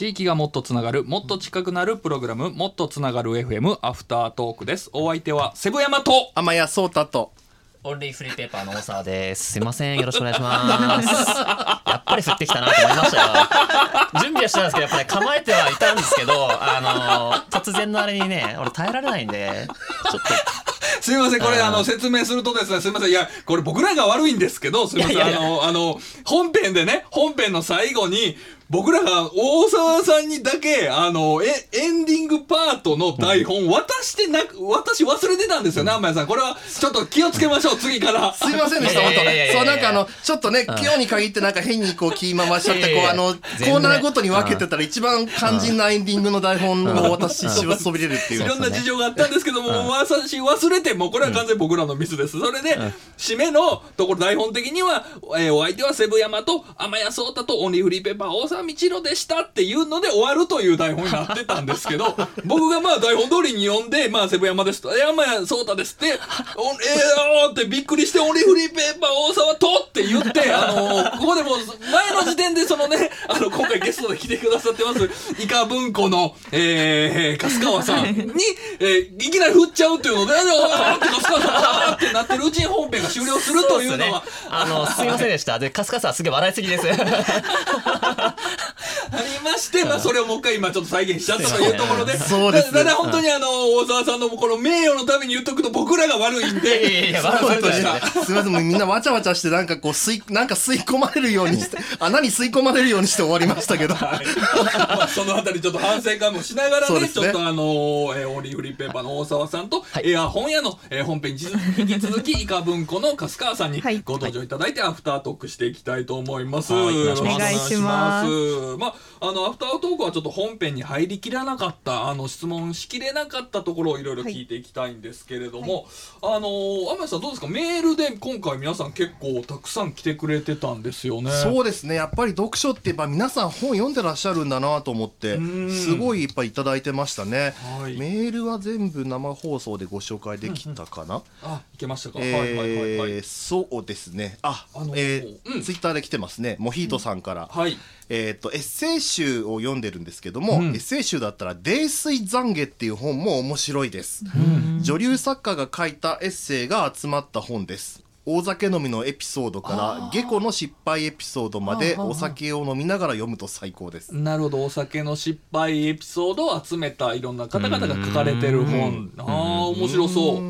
地域がもっとつながるもっと近くなるプログラムもっとつながる FM アフタートークです。お相手はセブ山と天谷聡太とオンリーフリーペーパーの大沢です。すいません、よろしくお願いします。やっぱり降ってきたなと思いましたよ。準備はしてたんですけど、やっぱり構えてはいたんですけど、あの突然のあれにね、俺耐えられないんで、ちょっすみません。これあの。説明するとですねすみません。いやこれ僕らが悪いんですけどすみません。あのあの本編でね本編の最後に僕らが大沢さんにだけあのえエンディングパートの台本渡してなく私忘れてたんですよね天谷さん。これはちょっと気をつけましょう次から。すいませんでした本当。そうなんかあのちょっとね今日に限ってなんか変にこう気回しちゃってこうあのコーナーごとに分けてたら一番肝心なエンディングの台本を私しばそびれるっていいうろんな事情があったんですけども、私忘れてもうこれは完全に僕らのミスです。それで、締めのところ台本的には、えーお相手はセブ山と天谷聡太とオンリーフリーペーパー大沢道郎でしたっていうので終わるという台本になってたんですけど、僕がまあ台本通りに読んで、まあセブ山ですと、えー天谷聡太ですって、おえー、あーってびっくりしてオンリーフリーペーパー大沢とって言って、あのーここでもう前の時点でそのね、あの今回ゲストで来てくださってます、イカ文庫の、えー、粕川さんに、えーいきなり振っちゃうっていうので、あーって粕川さん、あーってなってるうちに本編が終了すると、というのは、あの、すいませんでした。で、カスカさんすげえ笑いすぎです。ありまして、まあ、それをもう一回今ちょっと再現しちゃったというところで、そうですね。ただ本当にあの、大沢さんのこの名誉のために言っとくと僕らが悪いんいやいやいで、やすい。すみませんもうみんなわちゃわちゃしてなんかこう吸いなんか吸い込まれるようにして穴に吸い込まれるようにして終わりましたけど。まあそのあたりちょっと反省会もしながらね、そうですねちょっとあのーえーオリーフリーペーパーの大沢さんと、エア本屋の、えー本編に引き続き、イカ文庫の粕川さんにはい。ご登場いただいて、アフタートークしていきたいと思います。はい。よろしくお願いしますす。まあ、あの、アフタートークはちょっと本編に入りきらなかった、あの、質問しきれなかったところをいろいろ聞いていきたいんですけれども、あのー、天谷さんどうですか？メールで今回皆さん結構たくさん来てくれてたんですよね。そうですねやっぱり読書って言えば皆さん本読んでらっしゃるんだなと思ってんすごいいっぱいいただいてましたね、はいメールは全部生放送でご紹介できたかな、あ、いけましたか、はいはいはいはいえー。そうですね。あ、あのーえーうんツイッターで来てますね。モヒートさんから。はい。えっ、とエッセイ集を読んでるんですけども、うん。エッセイ集だったら泥酔懺悔っていう本も面白いです。女流作家が書いたエッセイが集まった本です。大酒飲みのエピソードから下戸の失敗エピソードまでお酒を飲みながら読むと最高です。なるほどお酒の失敗エピソードを集めたいろんな方々が書かれてる本。ああ面白そう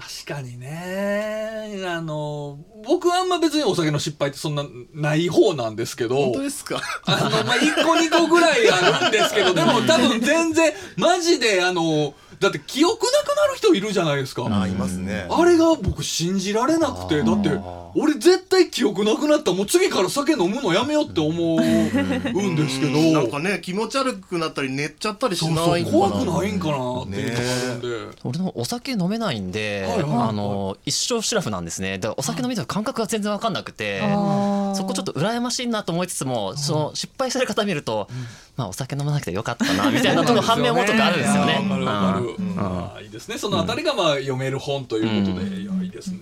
確かにねあの僕はあんま別にお酒の失敗ってそんなない方なんですけど本当ですか？あのまあ1個2個ぐらいあるんですけどでも多分全然マジであのだって記憶なくなる人いるじゃないですか。あ、いますね。あれが僕信じられなくて。だって俺絶対記憶なくなったらもう次から酒飲むのやめようって思うんですけど。なんかね気持ち悪くなったり寝ちゃったりしないそう怖くないんかなっていうのがあるんで、俺のお酒飲めないんで、はいはいはい。あの一生シラフなんですね。だからお酒飲みとか感覚が全然わかんなくてそこちょっと羨ましいなと思いつつもその失敗される方見ると、まあお酒飲まなくてよかったなみたいなとこ ろ反面思うとかあるんですよね。あーいいですね。そのあたりがまあ読める本ということで、いやいいですね。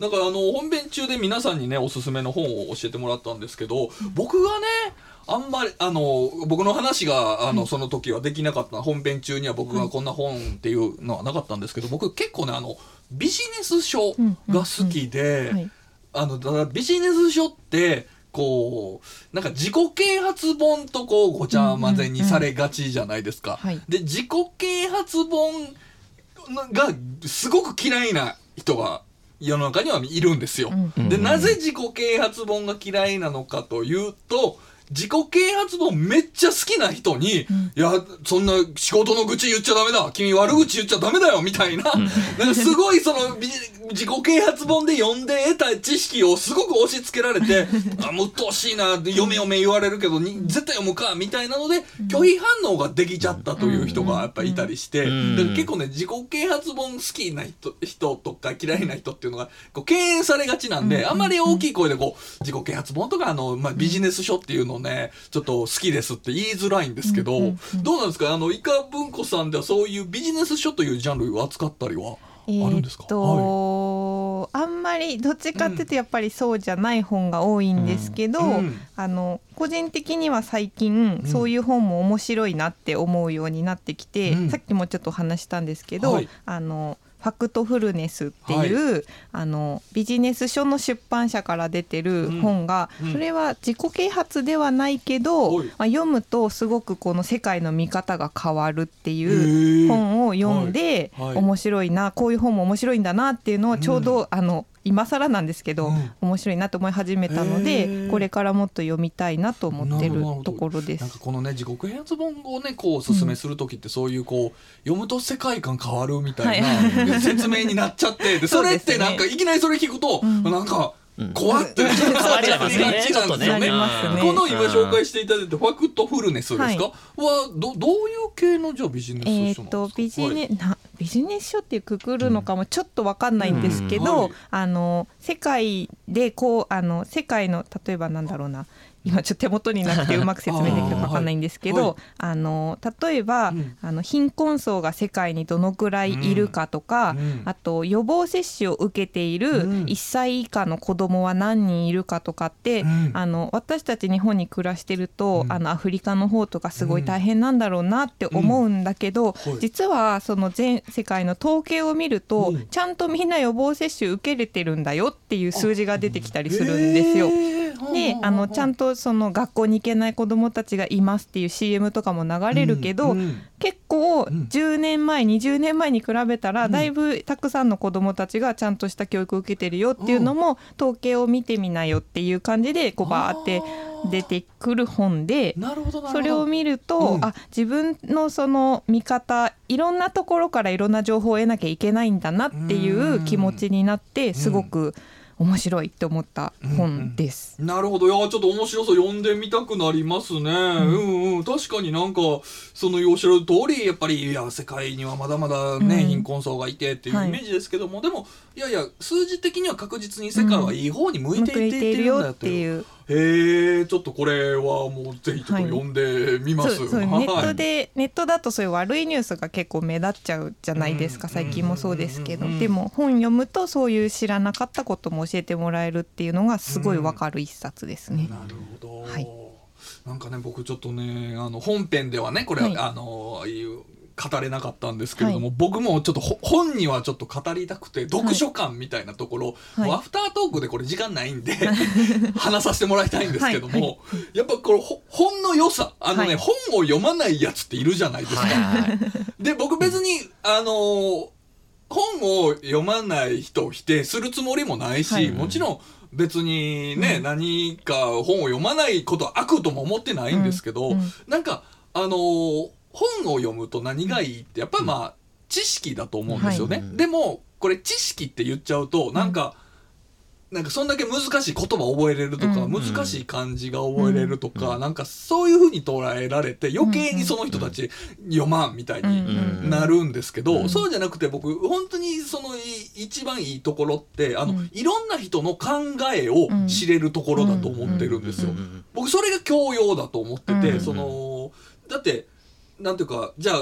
なんかあの本編中で皆さんにねおすすめの本を教えてもらったんですけど僕がねあんまりあの僕の話があのその時はできなかった本編中には僕がこんな本っていうのはなかったんですけど僕結構ねあのビジネス書が好きで、はいあのだからビジネス書ってこうなんか自己啓発本とこうごちゃ混ぜにされがちじゃないですか。はい。で自己啓発本がすごく嫌いな人が世の中にはいるんですよ。うん。でなぜ自己啓発本が嫌いなのかというと自己啓発本めっちゃ好きな人に、いやそんな仕事の愚痴言っちゃダメだ。君悪口言っちゃダメだよみたいな,、なんかすごいそのビ自己啓発本で読んで得た知識をすごく押し付けられて あもう鬱陶しいな読め読め言われるけどに絶対読むかみたいなので拒否反応ができちゃったという人がやっぱりいたりして、結構ね自己啓発本好きな人人とか嫌いな人っていうのがこう敬遠されがちなんで、あんまり大きい声でこう自己啓発本とかあの、まあ、ビジネス書っていうのをねちょっと好きですって言いづらいんですけど、どうなんですかあのイカ文庫さんではそういうビジネス書というジャンルを扱ったりは？あえーっと、あんままりどっちかっていうとやっぱりそうじゃない本が多いんですけど、うん。あの個人的には最近うん。そういう本も面白いなって思うようになってきて、うん。さっきもちょっと話したんですけど、はい。あのファクトフルネスっていう、あのビジネス書の出版社から出てる本が、うん。うんそれは自己啓発ではないけど、はい。まあ、読むとすごくこの世界の見方が変わるってへいうー。本を読んで、はい。はい面白いなこういう本も面白いんだなっていうのをちょうど、あの今更なんですけど、うん。面白いなと思い始めたのでこれからもっと読みたいなと思ってるところです。なんかこのね自己啓発本をねこうおすすめする時ってそういうこう読むと世界観変わるみたいな説明になっちゃってで それってなんかいきなりそれ聞くとん。なんかうん。怖ってなっ 変わっちゃいますよね。ちゃうんですよね。この今紹介していただいたファクトフルネスですか、はどどういう系のじゃあビジネス書なんですか、えー、とビジネ、なビジネス書っていうくくるのかもちょっとわかんないんですけど、うんはい。あの世界でこうあの世界の例えばなんだろうな今ちょっと手元になくてうまく説明できるかわかんないんですけあー はい。どあの例えば、うん。あの貧困層が世界にどのくらいいるかとか、うん。あと予防接種を受けているうん。1歳以下の子供は何人いるかとかって、うん。あの私たち日本に暮らしてると、うん。あのアフリカの方とかすごい大変なんだろうなって思うんだけど、はい。実はその全世界の統計を見ると、うん。ちゃんとみんな予防接種受けれてるんだよっていう数字が出てきたりするんですよ。であのちゃんととその学校に行けない子どもたちがいますっていう CM とかも流れるけど、結構ん。10年前20年前に比べたらうん。だいぶたくさんの子どもたちがちゃんとした教育を受けてるよっていうのも統計を見てみなよっていう感じでこうバーって出てくる本で。それを見ると、うん。あ自分のその見方いろんなところからいろんな情報を得なきゃいけないんだなっていう気持ちになってすごく面白いって思った本です。なるほど。いやちょっと面白そう。読んでみたくなりますね、うん、うん確かになんかそのおっしゃる通りやっぱりいや世界にはまだまだね、うん。貧困層がいてっていうはいイメージですけども、でもいやいや数字的には確実に世界はいい方に向いて向いいってているんだよっていう。へえちょっとこれはもうぜひちょっと読んでみます、ネットでネットだとそういう悪いニュースが結構目立っちゃうじゃないですか、うん。最近もそうですけど、うん。でも本読むとそういう知らなかったことも教えてもらえるっていうのがすごいわかる一冊ですね。なるほど、はい。なんかね僕ちょっとねあの本編ではねこれ、はい。あのいう語れなかったんですけれども、は僕もちょっとほ本にはちょっと語りたくて読書感みたいなところ、はい。アフタートークでこれ時間ないんで 話させてもらいたいんですけども、やっぱこれほ本の良さあのね、はい。本を読まないやつっているじゃないですか。で僕別にあのー本を読まない人を否定するつもりもないし、はい。もちろん別にね、何か本を読まないことは悪とも思ってないんですけど、うん。うん。なんかあのー本を読むと何がいいってやっぱりまあ、知識だと思うんですよね。はい。でもこれ知識って言っちゃうとなんか、なんかそんだけ難しい言葉覚えれるとか、うん。難しい漢字が覚えれるとか、うん。なんかそういうふうに捉えられて余計にその人たち読まんみたいにうん。なるんですけど、うん。そうじゃなくて僕本当にそのい一番いいところってあの、うん。いろんな人の考えを知れるところだと思ってるんですよ。うん。うん。僕それが教養だと思ってて、うん。そのだってなんていうかじゃあ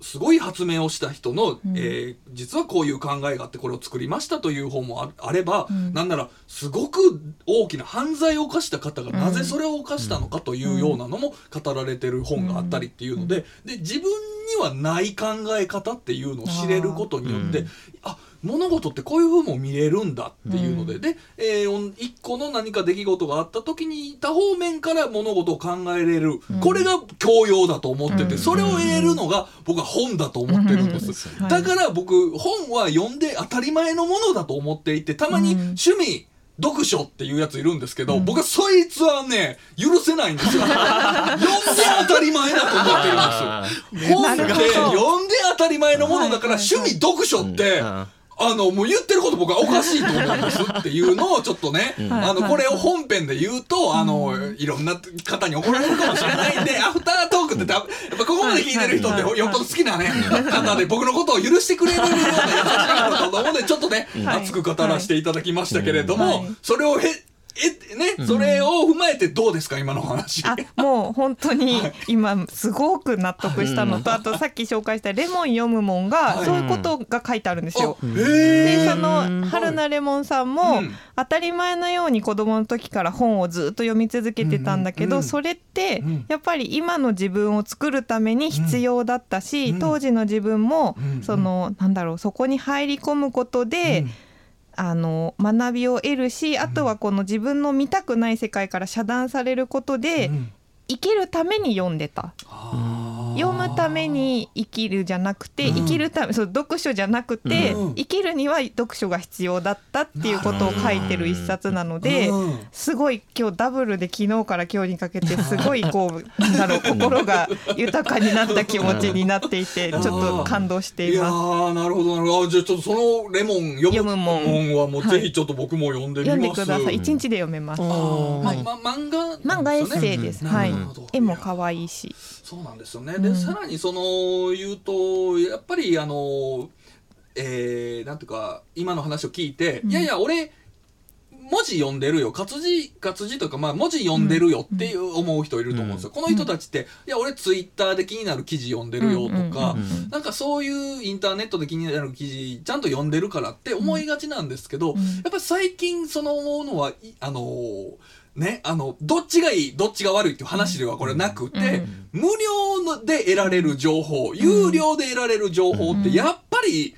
すごい発明をした人の、うん。えー実はこういう考えがあってこれを作りましたという本もああれば、うん。なんならすごく大きな犯罪を犯した方がなぜそれを犯したのかというようなのも語られてる本があったりっていうのでで自分にはない考え方っていうのを知れることによってうん。あ物事ってこういうふうも見れるんだっていうので、で、えー一個の何か出来事があった時に多方面から物事を考えれる、うん。これが教養だと思ってて、うん。それを得れるのが僕は本だと思ってるんです。うん。だから僕本は読んで当たり前のものだと思っていてたまにうん。趣味、読書っていうやついるんですけど、うん。僕はそいつはね許せないんですよ。読んで当たり前だと思ってるんですよ。本って読んで当たり前のものだから趣味読書って、うんあのもう言ってること僕はおかしいと思うんですっていうのをちょっとね、うん。あのこれを本編で言うとあのいろんな方に怒られるかもしれない。んでアフタートークってたやっぱここまで聞いてる人ってよっぽど好きなね方で僕のことを許してくれるような優しい方だと思うのでちょっとねはい。熱く語らせていただきましたけれども、はい。それをへえね、それを踏まえてどうですか？今の話。あもう本当に今すごく納得したのとあとさっき紹介した「レモン読むもん」がそういうことが書いてあるんですよ。へでそえの春菜レモンさんもうん。当たり前のように子供の時から本をずっと読み続けてたんだけうんうんどそれってうん。やっぱり今の自分を作るために必要だったしうん。当時の自分もうん。そのなんだろうそこに入り込むことであの学びを得るしあとはこの自分の見たくない世界から遮断されることでうん。生きるために読んでた。あー読むために生きるじゃなくて、うん。生きるためそう読書じゃなくて、うん。生きるには読書が必要だったっていうことを書いてる一冊なので、うん。すごい今日ダブルで昨日から今日にかけてすごいこうなんだろう心が豊かになった気持ちになっていてちょっと感動しています。ーなるほどなるほど。あじゃあちょっとそのレモン読む読むもん本はもうぜひちょっと僕も読んでみ読んます、でください。一日で読めます。あまま漫画漫画エッセイです。うん。はい。絵も可愛いし。そうなんですよね。で、うん。さらにその言うとやっぱりあのえー、なんていうか今の話を聞いて、うん。いやいや俺文字読んでるよ。活字活字とかまあ文字読んでるよっていう思う人いると思うんですよ。この人たちっていや俺ツイッターで気になる記事読んでるよとか、うん。うん。うん。なんかそういうインターネットで気になる記事ちゃんと読んでるからって思いがちなんですけど、うん。やっぱり最近その思うのはいあのーねあのどっちがいいどっちが悪いっていう話ではこれなくて、無料ので得られる情報有料で得られる情報ってやっぱり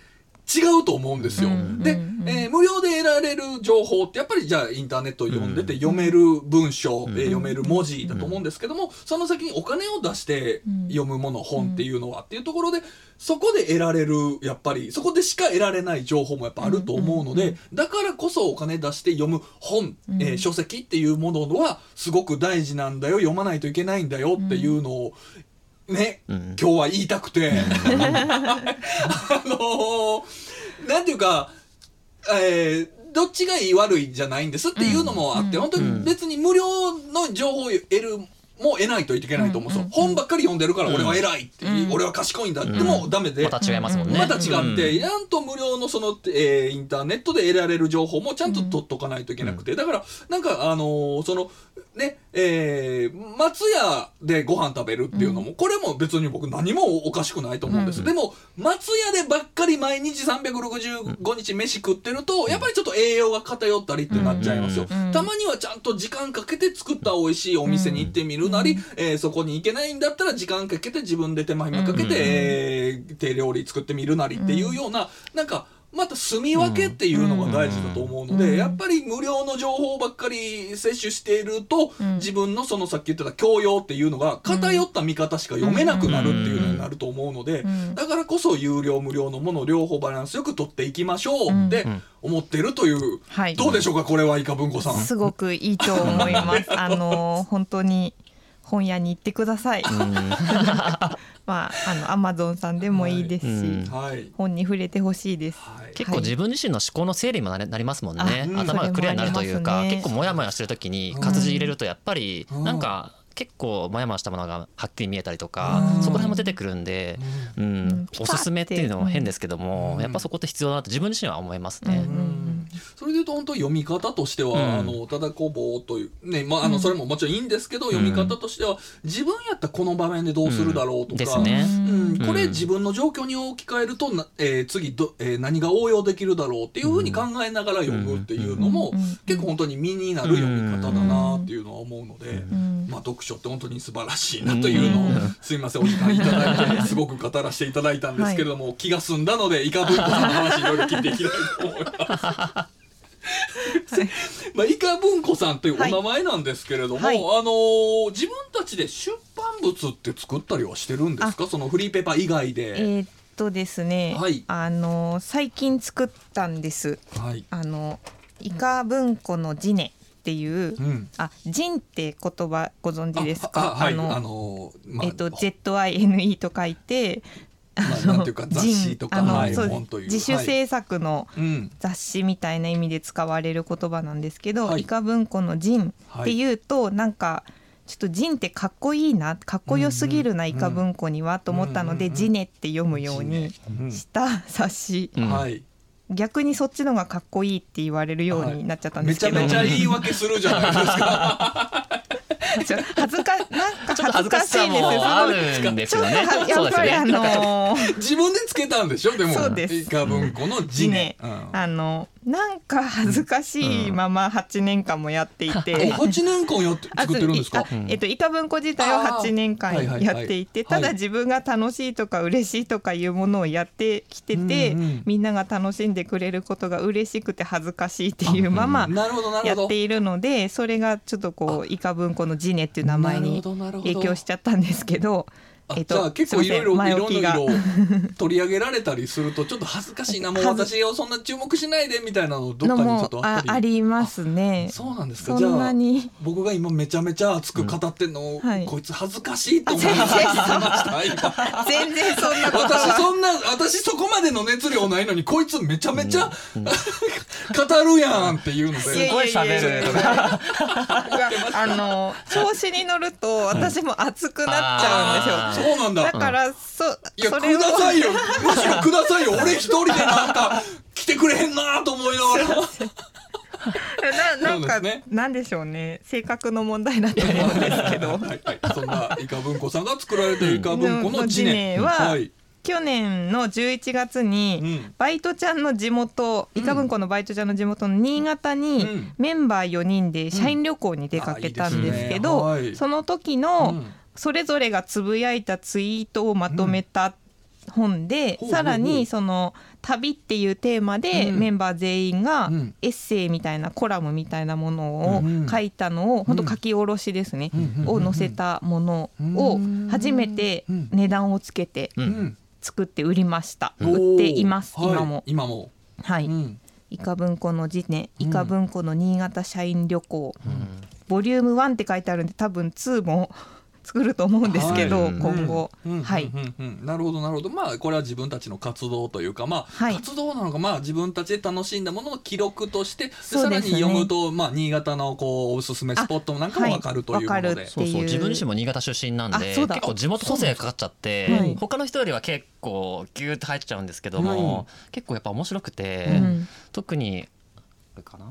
違うと思うんですよ。うん。で、うんえー無料で得られる情報ってやっぱりじゃあインターネットを読んでて読める文章、うん。えー読める文字だと思うんですけども、その先にお金を出して読むもの、本っていうのはっていうところでそこで得られるやっぱりそこでしか得られない情報もやっぱあると思うので、だからこそお金出して読む本、うん。えー書籍っていうものはすごく大事なんだよ読まないといけないんだよっていうのをね、うん。今日は言いたくて。あのーなんていうか、えーどっちがいい悪いじゃないんですっていうのもあって、うん。本当に別に無料の情報を得るも得ないといけないと思う。う。ん本ばっかり読んでるから俺は偉いって、う。ん。俺は賢いんだって。もダメで、また違いますもんね。また違って、うん。やんと無料のその、えーインターネットで得られる情報もちゃんと取っとかないといけなくて、だからなんかあのーそのねえー松屋でご飯食べるっていうのも、これも別に僕何もおかしくないと思うんです、うん。でも松屋でばっかり毎日365日飯食ってると、やっぱりちょっと栄養が偏ったりってなっちゃいますよ、うん。たまにはちゃんと時間かけて作った美味しいお店に行ってみるなり、えーそこに行けないんだったら時間かけて自分で手間暇かけて、うんえー手料理作ってみるなりっていうような、なんかまた住み分けっていうのが大事だと思うので、うん。やっぱり無料の情報ばっかり摂取していると、うん。自分のそのさっき言ってた教養っていうのが偏った見方しか読めなくなるっていうのになると思うので、うん。だからこそ有料無料のものを両方バランスよく取っていきましょうってうん。思ってるという、はい。どうでしょうかこれはイカ文庫さん。すごくいいと思います。あの本当に本屋に行ってください。まああのアマゾンさんでもいいですし、うん。はい。本に触れてほしいです。はい。結構自分自身の思考の整理にもなれなりますもんね、頭がクリアになるというか、ね。結構モヤモヤしてる時に活字入れるとやっぱりうん。なんか結構モヤモヤしたものがはっきり見えたりとか、うん。そこら辺も出てくるんで、うん。うん。おすすめっていうのも変ですけども、うん。やっぱそこって必要だなって自分自身は思いますね。うんそれで言うと本当読み方としては、うん。あのただこうぼーっというねまああのうん。それももちろんいいんですけど、読み方としては自分やったらこの場面でどうするだろうとか、ですね。うん、これうん自分の状況に置き換えるとな、えー次ど、えー何が応用できるだろうっていうふうに考えながら読むっていうのも、うん。結構本当に身になる読み方だなっていうのは思うので、うん。まあ、読書って本当に素晴らしいなというのを、うん。すいませんお時間いただいてすごく語らせていただいたんですけれども、気が済んだのでイカ文庫さんの話いろいろ聞いていきたいと思います。まあ、イカ文庫さんというお名前なんですけれども、はい。あのー自分たちで出版物って作ったりはしてるんですか？そのフリーペーパー以外で。えーっとですね、はい。あの最近作ったんです。はい。あのイカ文庫のジネっていう、うん。あジンって言葉ご存知ですあか？あはい。あののーまあえっと ZINE と書いて、まあなんていう自主制作のうん。雑誌みたいな意味で使われる言葉なんですけど、はい。イカ文庫のジンっていうと、なんかちょっとジンってかっこいいなかっこよすぎるな、うんイカ文庫にはと思ったので、うんジネって読むようにうん。した冊子うん。はい。逆にそっちのがかっこいいって言われるようになっちゃったんですけど、めちゃめちゃ言い訳するじゃないですか。恥ずかなんか恥ずかしいんですもあすごいるんですよねちょっとは。やっぱりあね。のー自分でつけたんでしょ？でも。そうですイカ文庫の字ね。うんあのなんか恥ずかしいまま8年間もやっていて、お八年間やってあ作ってるんですか？あ。えっと、イカ文庫自体を8年間やっていて、はいただ自分が楽しいとか嬉しいとかいうものをやってきてて、みんなが楽しんでくれることが嬉しくて恥ずかしいっていうままやって。いるのでそれがちょっとこうイカ文庫のジネっていう名前に影響しちゃったんですけど。あじゃあ結構いろいろいろんな色を取り上げられたりするとちょっと恥ずかしいなもう私をそんな注目しないでみたいなのどっのかにちょっとあったり。ありますね。そうなんですかそじゃあ僕が今めちゃめちゃ熱く語ってんのを、はい。こいつ恥ずかしいと思いました今。全然そんな私そんな私そこまでの熱量ないのにこいつめちゃめちゃ、語るやんっていうので。すごい喋る。あの調子に乗ると私も熱くなっちゃうんですよ。そうなんだ。だからそいやくそれをださいよ。むしろくださいよ。俺一人でなんか来てくれへんなと思いながら。ななんか、そうですね。なんでしょうね。性格の問題だと思うんですけど。はいはい、そんなイカ文庫さんが作られてるイカ文庫のジネ。のジネははい。去年の11月うに、ん。バイトちゃんの地元イカ文庫のバイトちゃんの地元の新潟に、うん。メンバー4人で社員旅行に出かけたんですけど、うん。あいいね。はい。その時の、うんそれぞれがつぶやいたツイートをまとめた本で、ほうほうほう。さらにその旅っていうテーマでうん。メンバー全員がうん。エッセイみたいなコラムみたいなものをうん書いたのを本当書き下ろしですね、うん。を載せたものを初めて値段をつけて作って売りました、売っています、はい。今も。今も、はい、うん。イカ文庫の時ねうん。イカ文庫の新潟社員旅行、ボリューム1って書いてあるんで多分2も作ると思うんですけど、はい。今後、うん。はい、うん。うん。うんなるほどなるほど。まあこれは自分たちの活動というかまあ、はい。活動なのかまあ自分たちで楽しんだものの記録としてね。さらに読むとまあ新潟のこうおすすめスポットなんかも分かるというもので、はいそうそう自分自身も新潟出身なんで結構地元個性がかかっちゃって、はい。他の人よりは結構ギューって入っちゃうんですけども、結構やっぱ面白くて、うん。特にこれかな？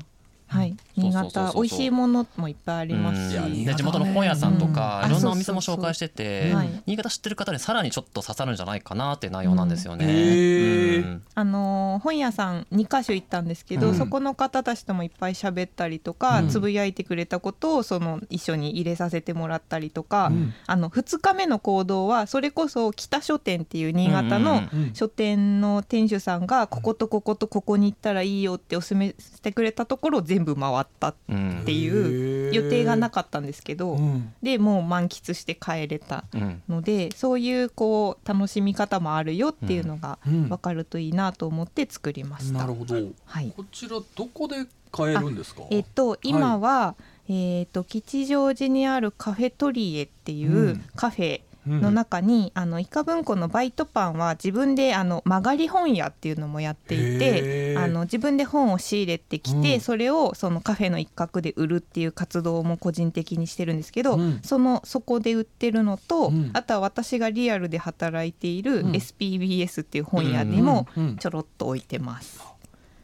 はい、新潟美味しいものもいっぱいありますし、ねで地元の本屋さんとか、うん。いろんなお店も紹介してて、はい。新潟知ってる方にさらにちょっと刺さるんじゃないかなって内容なんですよね。うん。へー。うん。あのー本屋さん2か所行ったんですけど、うん。そこの方たちともいっぱい喋ったりとか、うん。つぶやいてくれたことをその一緒に入れさせてもらったりとか、うん。あの2日目の行動はそれこそ北書店っていう新潟の書店の店主さんがこことこことここに行ったらいいよっておすすめしてくれたところを全部回ったっうんていう予定がなかったんですけど、うん。でもう満喫して帰れたうん。のでそういうこう楽しみ方もあるよっていうのがうん。分かるといいなと思って作りました。なるほど。はい。こちらどこで買えるんですか？えっと今は、えっと吉祥寺にあるカフェトリエっていううん。カフェの中に、あのイカ文庫のバイトパンは自分であの曲がり本屋っていうのもやっていてあの自分で本を仕入れてきて、うん。それをそのカフェの一角で売るっていう活動も個人的にしてるんですけど、うん。そのそこで売ってるのと、うん。あとは私がリアルで働いているうん。SPBS っていう本屋にもうん。うん。ちょろっと置いてます。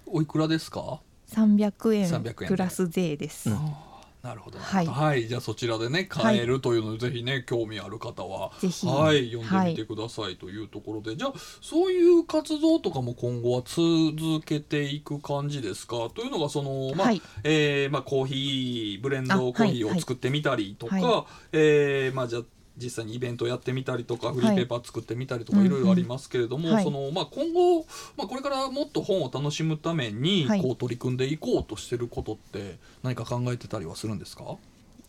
おいくらですか？300円300円で。プラス税です。なるほど、はい。はい、じゃあそちらでね買えるというので、ぜひね興味ある方はぜひ。はい。読んでみてくださいというところで、じゃあそういう活動とかも今後は続けていく感じですか？というのがそのまあ、はい。えーまあコーヒーブレンドあコーヒーはいを作ってみたりとか、はえーまあじゃあ実際にイベントやってみたりとかフリーペーパー作ってみたりとかはいいろいろありますけれども、そのまあ、今後、まあ、これからもっと本を楽しむためにはい。こう取り組んでいこうとしてることって何か考えてたりはするんですか？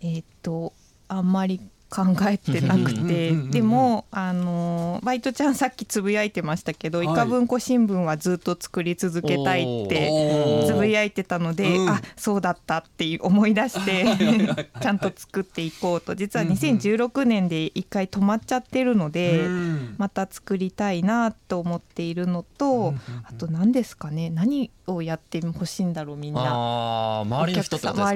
えーっとあんまり考えてなくて。でもあのーバイトちゃんさっきつぶやいてましたけど「はい。イカ文庫新聞はずっと作り続けたい」ってつぶやいてたので、うん。あそうだったっていう思い出して ちゃんと作っていこうと。実はうんうん。2016年で一回止まっちゃってるので、うん。また作りたいなと思っているのと、あと何ですかね？何をやってほしいんだろうみんな。周りの人たち。確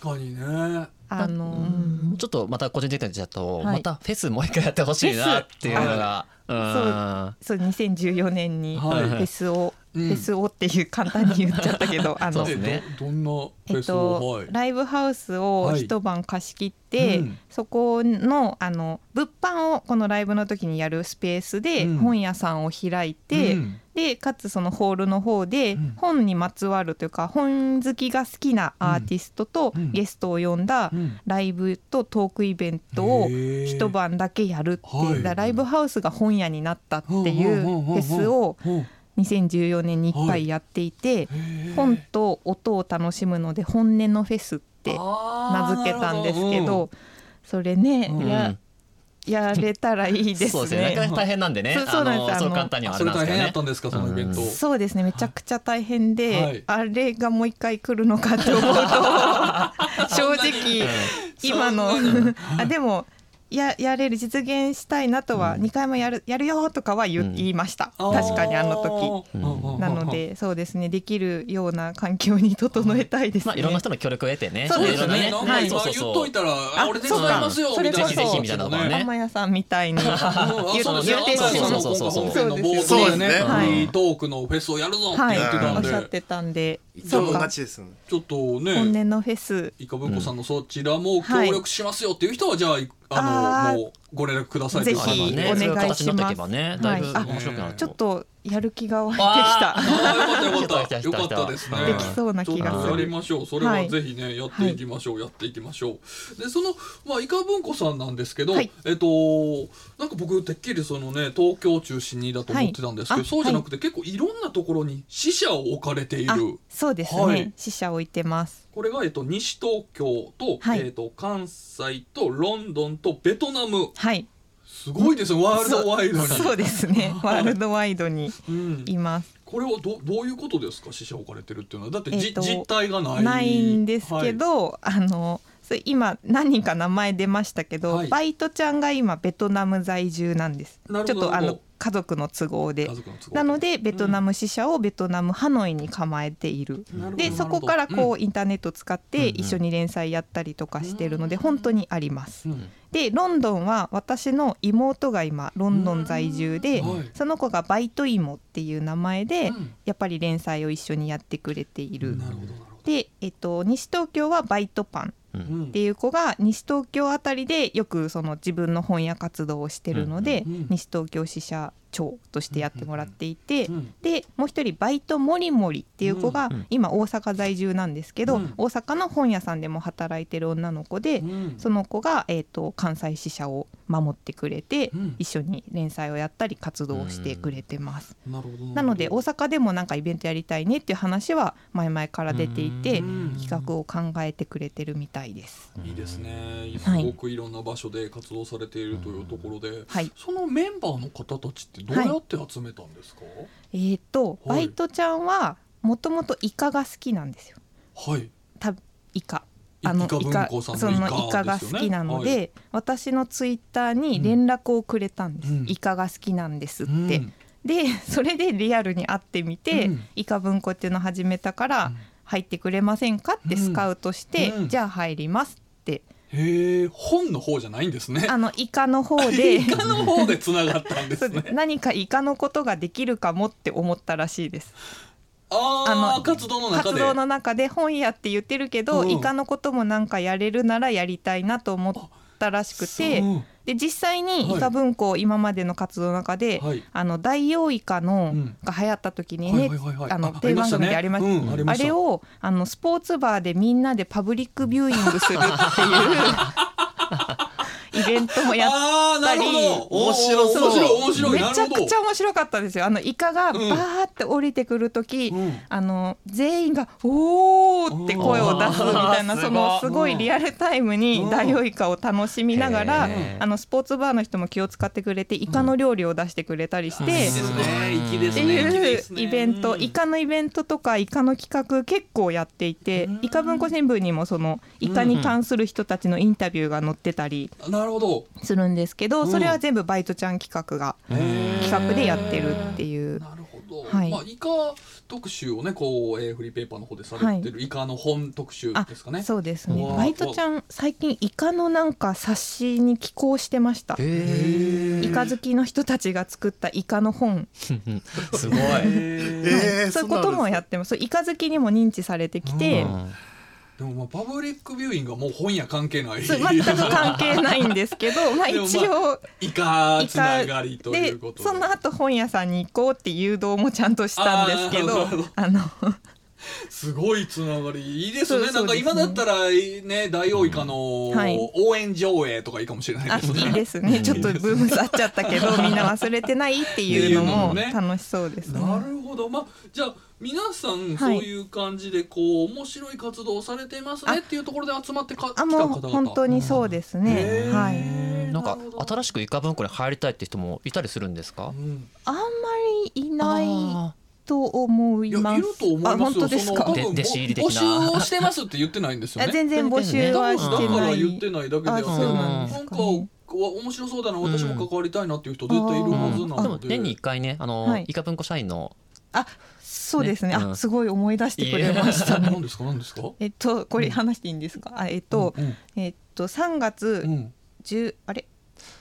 かにねあの、うん。ちょっとまた個人的にだと、はい。またフェスもう一回やってほしいなっていうのが、うん。そう2014年にフはい。ェスを、うん。フェスをっていう簡単に言っちゃったけどあのどどんなフえっェスを、とはい。ライブハウスをはい一晩貸し切って、うん。そこのあの物販をこのライブの時にやるスペースでうん。本屋さんを開いて、うんでかつそのホールの方でうん。本にまつわるというか本好きが好きなアーティストとうん。ゲストを呼んだうん。ライブとトークイベントを一晩だけやるっていう、ライブハウスが本屋になったっていうフェスをうん。2014年に1回やっていて、本と音を楽しむので本音のフェスって名付けたんですけどそれね、うんややれたらいいですそうですね。なかなね。か大変なんでね。そうそうなんです。そう簡単にはあなんですけどね変やったんですかそのイベント、うん。そうですね。めちゃくちゃ大変で、はい。あれがもう一回来るのかって思うと 正直今の。あでもややれる実現したいなとは、うん。2回もやるやるよとかは言,、うん言いました。確かにあの時。うん。なのでそうですね。できるような環境に整えたいですね。まあいろんな人の協力を得てね。そうですね。ねなんかはい。今言っといたら、あ俺手伝いますよ。そうか。みたいな。それこそぜひぜひみたいなところね。浜屋さんみたいに 言そうですね言ってそうそうそうそうですね。頭でね、フはい。リートークのフェスをやるぞってはい言ってたんおっしゃっで、てたんで。一本そうか勝ちですねちょっと本ね、音のフェス。イカブコさんのそちらも協力しますよっていう人はじゃああのもうご連絡くださいぜひお願いします。そういう形になっていけばね。だいぶ面白くなるちょっとやる気が湧いてきあた。ーよかったよかった。ですね。うんできそうな気がちょっとやりする。ましょう。それはぜひね、やっていきましょう、やっていきましょう。でそのまあイカ文庫さんなんですけど、はい。えっとなんか僕てっきりそのね東京を中心にだと思ってたんですけど、そうじゃなくて、結構いろんなところに支社を置かれていある、そうですね。はい。死者置いてます。これが、えっと、西東京と,、はい。えっと関西とロンドンとベトナム。はい。すごいですねワールドワイドに。そうですね。ワールドワイドに。うん、います。これはどどういうことですか？支社置かれてるっていうのは。だって実態がない。ないんですけど、あの。今何人か名前出ましたけど、はい。バイトちゃんが今ベトナム在住なんです。ちょっとあの家族の都合で。なのでベトナム支社をベトナムハノイに構えている。なるほどでそこからこうインターネットを使ってうん一緒に連載やったりとかしてるので本当にあります。うん。でロンドンは私の妹が今ロンドン在住でその子がバイト芋っていう名前でうん。やっぱり連載を一緒にやってくれている。なるほどなるほで、えっと、西東京はバイトパンっていう子が西東京あたりでよくその自分の本屋活動をしてるので、西東京支社長としてやってもらっていて、うんでもう一人バイトモリモリっていう子がうん。今大阪在住なんですけど、うん。大阪の本屋さんでも働いてる女の子で、うん。その子が、えー、と関西支社を守ってくれて、うん。一緒に連載をやったり活動をしてくれてます。なるほど。なので大阪でもなんかイベントやりたいねっていう話は前々から出ていてうん。企画を考えてくれてるみたいです。いいですね。すはい。ごくいろんな場所で活動されているというところで、はい。そのメンバーの方たちってどうやって集めたんですか？えー、とはい。バイトちゃんはもともとイカが好きなんですよ。はい。たイカいイカそのイカが好きなので、はい。私のツイッターに連絡をくれたんです、うん。イカが好きなんですって、うん。でそれでリアルに会ってみて、うん。イカ文庫っていうのを始めたから、うん。入ってくれませんかってスカウトして、うん。じゃあ入りますって。へえ本の方じゃないんですね。あのイカの方で。イカの方でつながったんですね。です。何かイカのことができるかもって思ったらしいです。あの活動の中で。活動の中で本屋って言ってるけど、うん。イカのこともなんかやれるならやりたいなと思ったらしくてで実際はい。にイカ文庫今までの活動の中で、はい。あの大王イカの、うん。が流行った時にねはいはいはい。はいあのあテレビ番組でありました,、うんありました。あれをあのスポーツバーでみんなでパブリックビューイングするっていう イベントもやっああなるほど。面白そう。面白いめちゃくちゃ面白かったですよ。あのイカがバうんーって降りてくる時、うん。あの全員が「おー!」って声を出すみたいなうんそのすごいリアルタイムにうん。ダイオウイカを楽しみながらあのスポーツバーの人も気を使ってくれてイカの料理を出してくれたりして。いいですね粋でっていうイベント、イカのイベントとかイカの企画結構やっていて、うん。イカ文庫新聞にもそのイカに関する人たちのインタビューが載ってたりなるほど。するんですけど、うん。それは全部バイトちゃん企画が企画でやってるっていう。なるほど、はい。まあイカ特集をねこう、えーフリーペーパーの方でされてる、イカの本特集あですかね。そうですね。バイトちゃん最近イカのなんか冊子に寄稿してました。へイカ好きの人たちが作ったイカの本。え すごい。えー。そういうこともやってます。そうイカ好きにも認知されてきて、うんでもまあパブリックビューイングはもう本屋関係ない。全く関係ないんですけど まあ一応イカつながりといでうことで。その後本屋さんに行こうって誘導もちゃんとしたんですけどあの すごいつながり。いいですね。そうそうなんか今だったらね大王イカのはい。応援上映とかいいかもしれなあいですね。いいですね。ちょっとブーム去っちゃったけど みんな忘れてないっていうのもっていうのもね。楽しそうですね。なるほど。まあじゃあ皆さんそういう感じでこう面白い活動をされてますねっていうところで集まってか来たあもう方々本当にそうですへね。ーはい。なんかるほど。新しくイカ文庫に入りたいって人もいたりするんですか？うん。あんまりいないあと思います。いると思いますよ。あ本当ですか？その多。分で弟子入り的な。募集をしてますって言ってないんですよあね。全然募集はしだてない。から言ってないだけであってあそうなんか面白そうだな私も関わりたいなっていう人絶対いるはずなので。年に一回ねあの、はい。イカ文庫社員のあそうですね。ねうん。あすごい思い出してくれましたね。何ですか何ですか？えっとこれ話していいんですか？あえっとうんえっと3月うん。10あれ？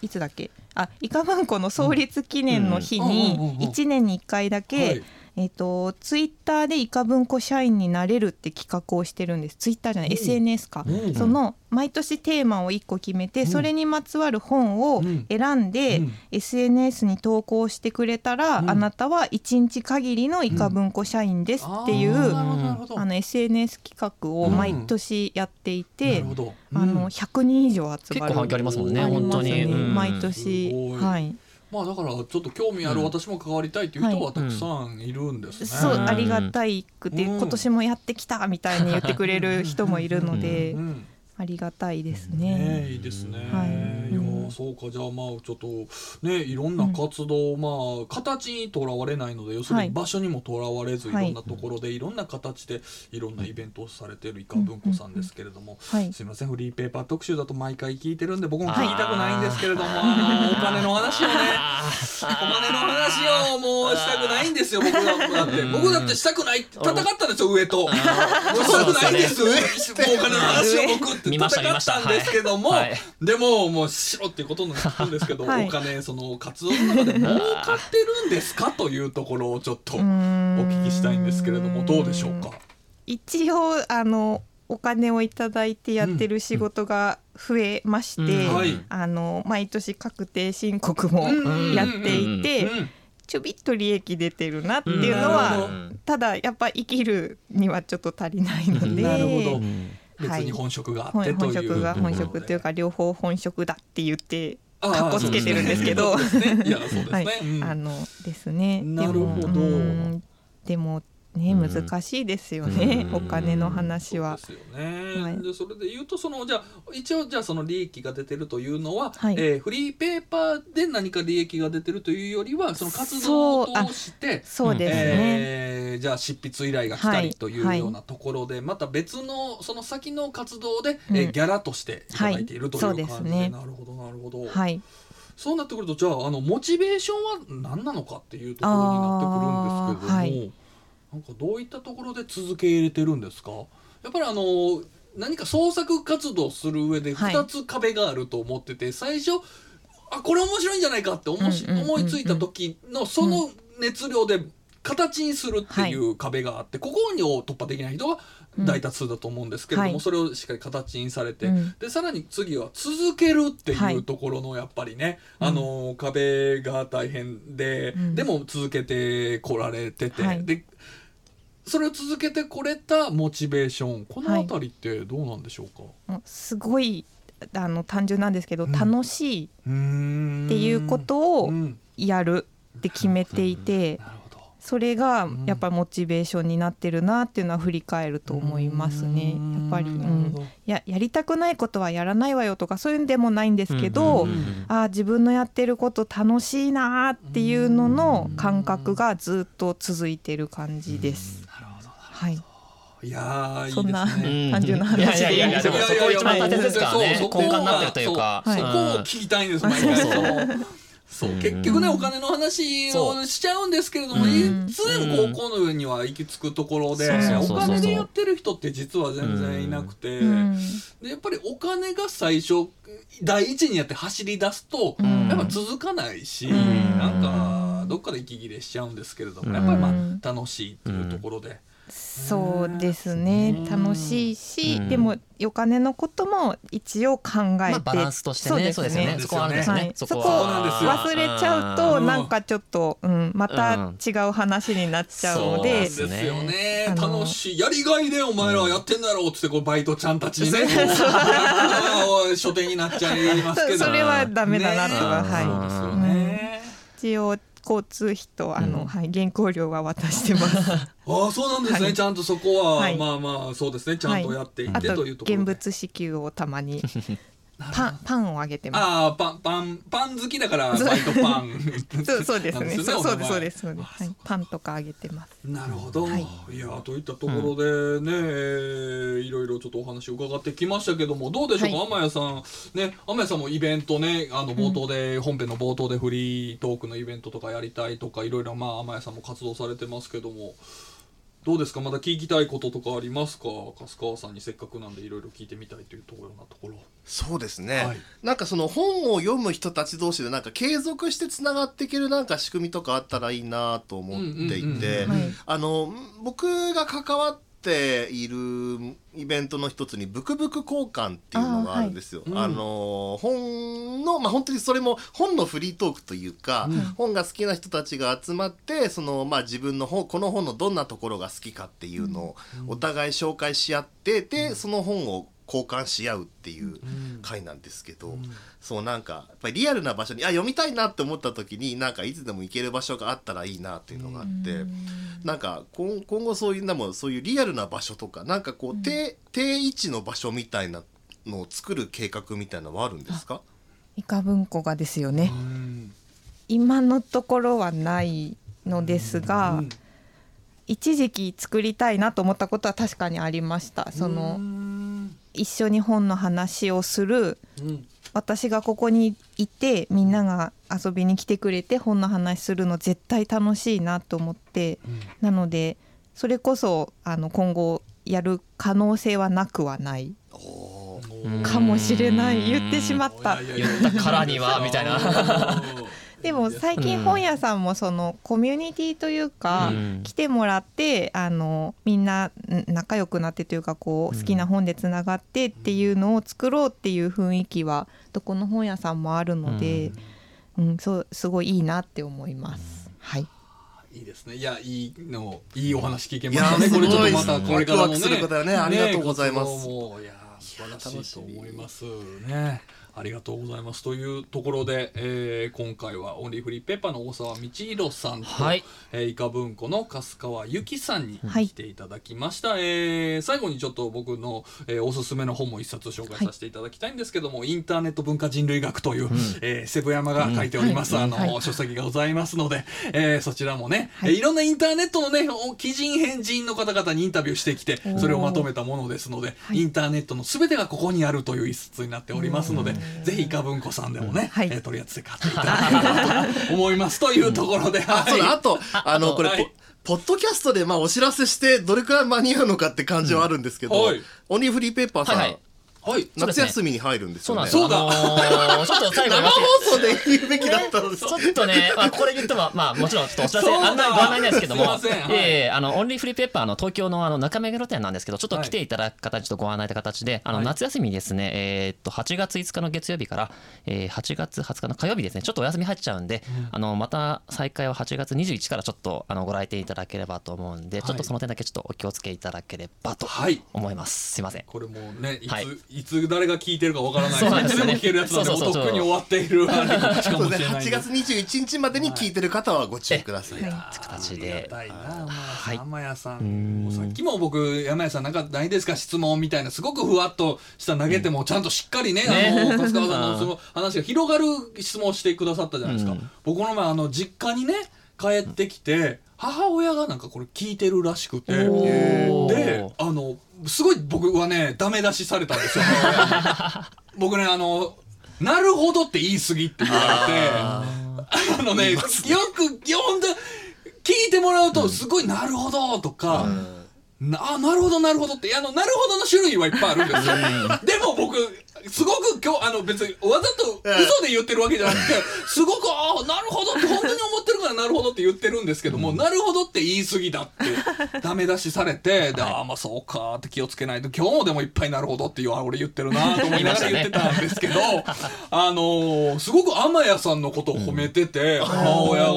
いつだっけ？あイカ文庫の創立記念の日に1年に1回だけ、はいえっとツイッターでイカ文庫社員になれるって企画をしてるんです。ツイッターじゃない、うん。SNS か、うん。その毎年テーマを1個決めて、うん。それにまつわる本をうん選んで、うん。SNS に投稿してくれたら、うん。あなたは1日限りのイカ文庫社員ですっていう、あの SNS 企画を毎年やっていて、あのうん。100人以上集まる。結構反響ありますもんね本当に。ねうん。毎す年はいまあだからちょっと興味ある、うん。私も関わりたいという人ははたくさんいるんですね。そううんありがたいくて、うん。今年もやってきたみたいに言ってくれる人もいるので、うん。ありがたいですね。ね。いいですね。はいそうかじゃあまあちょっとねいろんな活動、まあ形にとらわれないので要するはい。に場所にもとらわれず、はい。い、ろんなところでいろんな形でいろんなイベントをされてるイカ文庫さんですけれども、はい。すいませんフリーペーパー特集だと毎回聞いてるんで僕もはい聞きたくないんですけれども、お金の話をね。お金の話をもうしたくないんですよ僕だ だってうん。僕だってしたくないって戦ったんですよ上と。もうしたくないんですもうお金の話を僕って戦ったんですけども、はい。でももうしろっていうことになるんですけど、はい。お金その活動の中で儲かってるんですかというところをちょっとお聞きしたいんですけれどもどうでしょうか？一応あのお金をいただいてやってる仕事が増えまして、うん。はい。あの毎年確定申告もうん。やっていて、うん。ちょびっと利益出てるなっていうのは、ただやっぱ生きるにはちょっと足りないので、なるほど。うん別に本職があ本ってという。本職がうん。本職というか両方本職だって言ってかっこつけてるんですけど。そうですね。いやそうですね、はい、うん。あのですね。なるほど。でもねうん。難しいですよね、うん。お金の話は。そうですよね、はい。でそれで言うとそのじゃあ一応じゃあその利益が出てるというのは、はい。えーフリーペーパーで何か利益が出てるというよりはその活動を通してそうですね。えーじゃあ執筆依頼が来たはいりというようなところで、また別のその先の活動で、えーうん。ギャラとしていただいているというは感じで、ねなるほどなるほど、はい。そうなってくるとじゃああのモチベーションは何なのかっていうところになってくるんですけれども、なんかどういったところで続け入れてるんですか？やっぱりあの何か創作活動する上ではい。2つ壁があると思ってて、最初あこれ面白いんじゃないかって思しうんうんうんうん思いついた時のその熱量で形にするっていう壁があって、ここを突破できない人が大多数だと思うんですけれども、はい。それをしっかり形にされて、うん。でさらに次は続けるってはい。いうところのやっぱりね、うん。あの壁が大変で、うん。でも続けてこられてて、はい。でそれを続けてこれたモチベーションこのあたりってどうなんでしょうか、もうすごいあの単純なんですけど、うん。楽しいっっていうことをうん。やるって決めていて、それがうん。やっぱりモチベーションになってるなっていうのは振り返ると思いますね。やっぱり、うん、ど。ややりたくないことはやらないわよとかそういうんでもないんですけど、あー自分のやってること楽しいなーっていうのの感覚がずっと続いてる感じです。はい、いやーいいですそんなね単純な話で。いいんですかいやいやいやでもそこ一番大切ですからねそうそこ根幹になってるというか。そうそこを聞きたいんです毎回。そうう。ん。結局ねお金の話をしちゃうんですけれども、う。んいつでも高校の上には行き着くところで、そうそうそうそう。お金でやってる人って実は全然いなくて、うん。でやっぱりお金が最初第一にやって走り出すと、うん。やっぱ続かないし、ん。なんかどっかで息切れしちゃうんですけれども、うんやっぱりまあ楽しいっていうところで。そうですね。うん。楽しいし、うん。でもお金のことも一応考えて、まあバランスとしてね。そうですよね。そこはね、はい、そこ忘れちゃうとうん。なんかちょっと、うん、また違う話になっちゃうのそうで、すよね楽しいやりがいでお前らはやってんだろうっつってこうバイトちゃんたちにね 書店になっちゃいますけど。そそれはダメだなとは、ね。はい。そうですよね、一応交通費とあの、うんはい、原稿料は渡してます。ああそうなんですね、はい。ちゃんとそこは、はい。まあまあそうですね。ちゃんとやっていって、あとというところで。現物支給をたまに パンパンをあげてます。ああパンパンパン好きだからバイトパン。そうそうですね。そうそうですそうです。そうです。はい、パンとかあげてます。なるほど、はい。い、やといったところでね、えーいろいろちょっとお話を伺ってきましたけどもどうでしょうか、はい。天谷さん。ね天谷さんもイベントねあの冒頭で、本編の冒頭でフリートークのイベントとかやりたいとかいろいろまあ天谷さんも活動されてますけどもどうですか？まだ聞きたいこととかありますか？春川さんにせっかくなんでいろいろ聞いてみたいというところなところ。そうですね、はい。なんかその本を読む人たち同士でなんか継続してつながっていけるなんか仕組みとかあったらいいなと思っていて。僕が関わっているイベントの一つにブクブク交換っていうのがあるんですよ。あ,、あはい。うん。の本のまあ本当にそれも本のフリートークというか、うん。本が好きな人たちが集まってそのまあ自分の本この本のどんなところが好きかっていうのをお互い紹介し合ってでその本を交換し合うっていう回なんですけど、そうなんかやっぱりリアルな場所にあ読みたいなって思った時になんかいつでも行ける場所があったらいいなっていうのがあって。なんか今今後そういうのもそういうリアルな場所とかなんかこう、定定位置の場所みたいなのを作る計画みたいなのはあるんですか？イカ文庫がですよね。うん。今のところはないのですが、一時期作りたいなと思ったことは確かにありました。そのうん一緒に本の話をするうん。私がここにいてみんなが遊びに来てくれて本の話するの絶対楽しいなと思ってなのでそれこそあの今後やる可能性はなくはないうん。かもしれない。言ってしまった。言ったからにはみたいな でも最近本屋さんもそのコミュニティというか、うん来てもらってあのみんなん仲良くなってというかこう好きな本でつながってっていうのを作ろうっていう雰囲気はどこの本屋さんもあるので、うんそうすごいいいなって思います。はいいいですね。いや、いいの、いいお話聞けまいやしたね。これちょっとますごいたこれからもね。ワクワクすることだよねありがとうございますいや、素晴らしいと思いますね。ありがとうございます。というところで、えー今回はオンリーフリーペッパーの大沢道弘さんと、はい。えーイカ文庫の春川由紀さんにはい。来ていただきました。えー最後にちょっと僕の、えーおすすめの本も一冊紹介させてい。ただきたいんですけども、インターネット文化人類学という、えーセブ山が書いております、あの、はい。書籍がございますので、えーそちらもね、はい。えーいろんなインターネットのね、お奇人変人の方々にインタビューしてきて、それをまとめたものですので、インターネットのすべてがここにあるという一冊になっておりますので、ぜひイカ文庫さんでもね、はい。えー取り扱って買っていただければと思います。というところで、あとあのこれ、はい。ポポッドキャストでまあお知らせしてどれくらい間に合うのかって感じはあるんですけど、うんはい。オンリーフリーペーパーさん、はいはいはい。夏休みに入るんですよね。そうなんですよ。そうだ。あのーちょっと最後に生放送で言うべきだったんですちょっとね、まあ、これ言っても、まあ、もちろん、ちょっとお知らせ、ご案内なんですけども、すいあの、オンリーフリーペーパーの東京のあの中目黒店なんですけど、ちょっと来ていただく形とご案内という形で、あの、はい。夏休みにですね、えーっと、8月5日の月曜日から、えー、8月20日の火曜日ですね、ちょっとお休み入っちゃうんで、あの、また再開は8月21日からちょっと、あの、ご来店いただければと思うんで、ちょっとその点だけちょっとお気をつけいただければとはい。思います。すいません。これもうね、いつ、はいい、つ誰が聞いてるかわからない。そうなんですよね。いつでも聞けるやつなんで、おそうそうそう。とっくに終わっている。あれかそうですね。もしれないん8月21日までに聞いてる方はご注意ください、はい。形でありがたいな、はい山谷さん、んもうさっきも僕山谷さんなんかないですか質問みたいなすごくふわっとした投げてもちゃんとしっかりね、ね。あの春日さんのその話が広がる質問をしてくださったじゃないですか、うん。僕この前あの実家にね帰ってきて母親がなんかこれ聞いてるらしくて。であのすごい僕はねダメ出しされたんですよ。僕ねあのなるほどって言い過ぎって言われて。あのねよくいや本当聞いてもらうとすごいなるほどとか、なあなるほどなるほどってあのなるほどの種類はいっぱいあるんですよ。でも僕すごく今日あの別にわざと嘘で言ってるわけじゃなくてすごくああなるほどって本当に思ってるからなるほどって言ってるんですけども、なるほどって言い過ぎだってダメ出しされてでああまあそうかって気をつけないと今日もでもいっぱいなるほどっていうあ俺言ってるなと思いながら言ってたんですけど、あのーすごく天谷さんのことを褒めてて、母親があ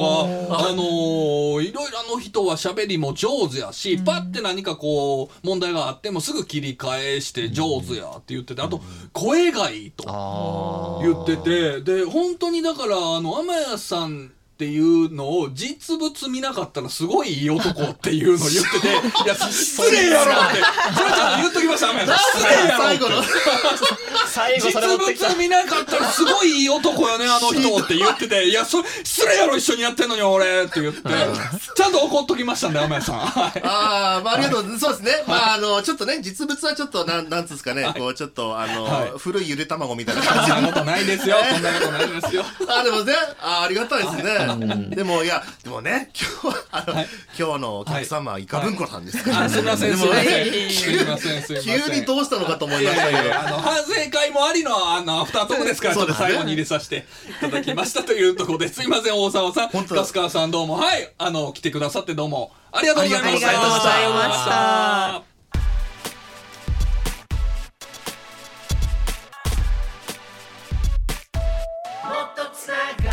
のーいろいろあの人は喋りも上手やし、パッて何かこう問題があってもすぐ切り返して上手やって言っててあと声がいいと。あ言っててで本当にだからあの天谷さんっていうのを実物見なかったらすごいいい男っていうのを言ってて いや失礼やろって。それちゃんと言っときました。天谷さん失礼やろ最後の。最後それ持ってきた実物見なかったらすごいいい男よねあの人って言ってて「いやそれ失礼やろ一緒にやってんのに俺」って言って。ちゃんと怒っときましたんで天谷さん。はい。ああ、まあ、ありがとう。そうですね。まあ、あの、ちょっとね、実物はちょっと、なん、なんつうすかね、こう、ちょっと、あの、はい。古いゆで卵みたいな感じそんなことないですよ。そんなことないですよ。あ、でもね、あありがたいですね。でも、いや、でもね、今日は、あの、今日のお客様はイカ文庫さんですから。あすみませんすみません。急にどうしたのかと思いいましたけど。やいやいや、あの、反省会もありの、あの、アフタートークですから、ち最後に入れさせていただきましたというところで、すいません、大沢さん、本当ガスカーさんどうも、はい、あの、来てくださってどうも、ありがとうございました。ありがとうございました。もっとつなが